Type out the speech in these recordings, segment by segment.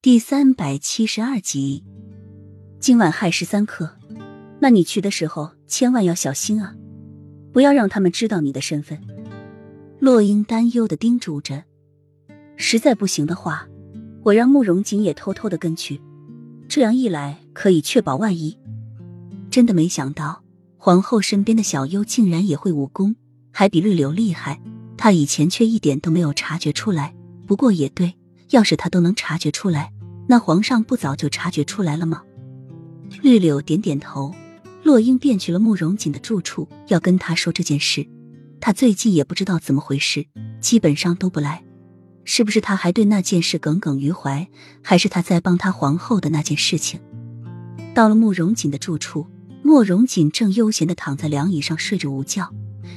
第三百七十二集，今晚亥时三刻，那你去的时候千万要小心啊，不要让他们知道你的身份。洛英担忧的叮嘱着。实在不行的话，我让慕容锦也偷偷的跟去，这样一来可以确保万一。真的没想到，皇后身边的小优竟然也会武功，还比绿柳厉害。他以前却一点都没有察觉出来。不过也对，要是他都能察觉出来。那皇上不早就察觉出来了吗？绿柳点点头，洛英便去了慕容锦的住处，要跟他说这件事。他最近也不知道怎么回事，基本上都不来。是不是他还对那件事耿耿于怀？还是他在帮他皇后的那件事情？到了慕容锦的住处，慕容锦正悠闲的躺在凉椅上睡着午觉。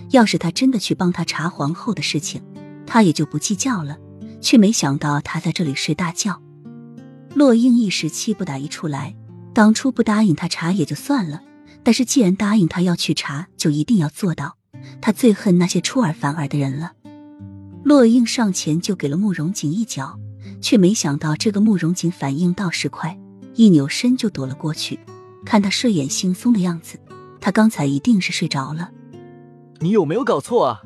要是他真的去帮他查皇后的事情，他也就不计较了。却没想到他在这里睡大觉。洛英一时气不打一处来，当初不答应他查也就算了，但是既然答应他要去查，就一定要做到。他最恨那些出尔反尔的人了。洛英上前就给了慕容锦一脚，却没想到这个慕容锦反应倒是快，一扭身就躲了过去。看他睡眼惺忪的样子，他刚才一定是睡着了。你有没有搞错啊？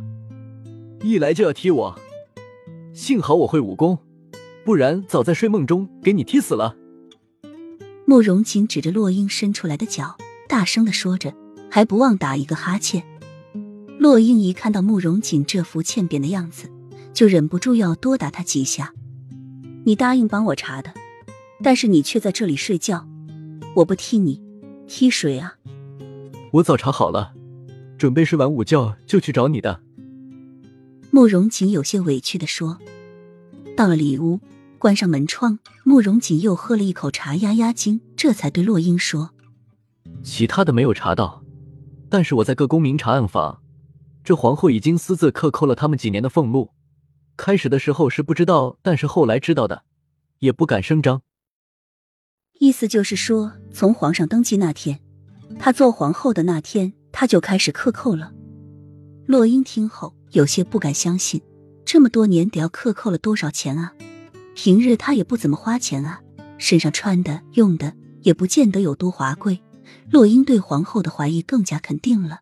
一来就要踢我，幸好我会武功。不然早在睡梦中给你踢死了。慕容锦指着洛英伸出来的脚，大声的说着，还不忘打一个哈欠。洛英一看到慕容锦这副欠扁的样子，就忍不住要多打他几下。你答应帮我查的，但是你却在这里睡觉，我不踢你，踢谁啊？我早查好了，准备睡完午觉就去找你的。慕容锦有些委屈的说。到了里屋。关上门窗，慕容锦又喝了一口茶压压惊，这才对洛英说：“其他的没有查到，但是我在各宫明察暗访，这皇后已经私自克扣了他们几年的俸禄。开始的时候是不知道，但是后来知道的，也不敢声张。意思就是说，从皇上登基那天，她做皇后的那天，他就开始克扣了。”洛英听后有些不敢相信，这么多年得要克扣了多少钱啊？平日他也不怎么花钱啊，身上穿的、用的也不见得有多华贵。洛英对皇后的怀疑更加肯定了。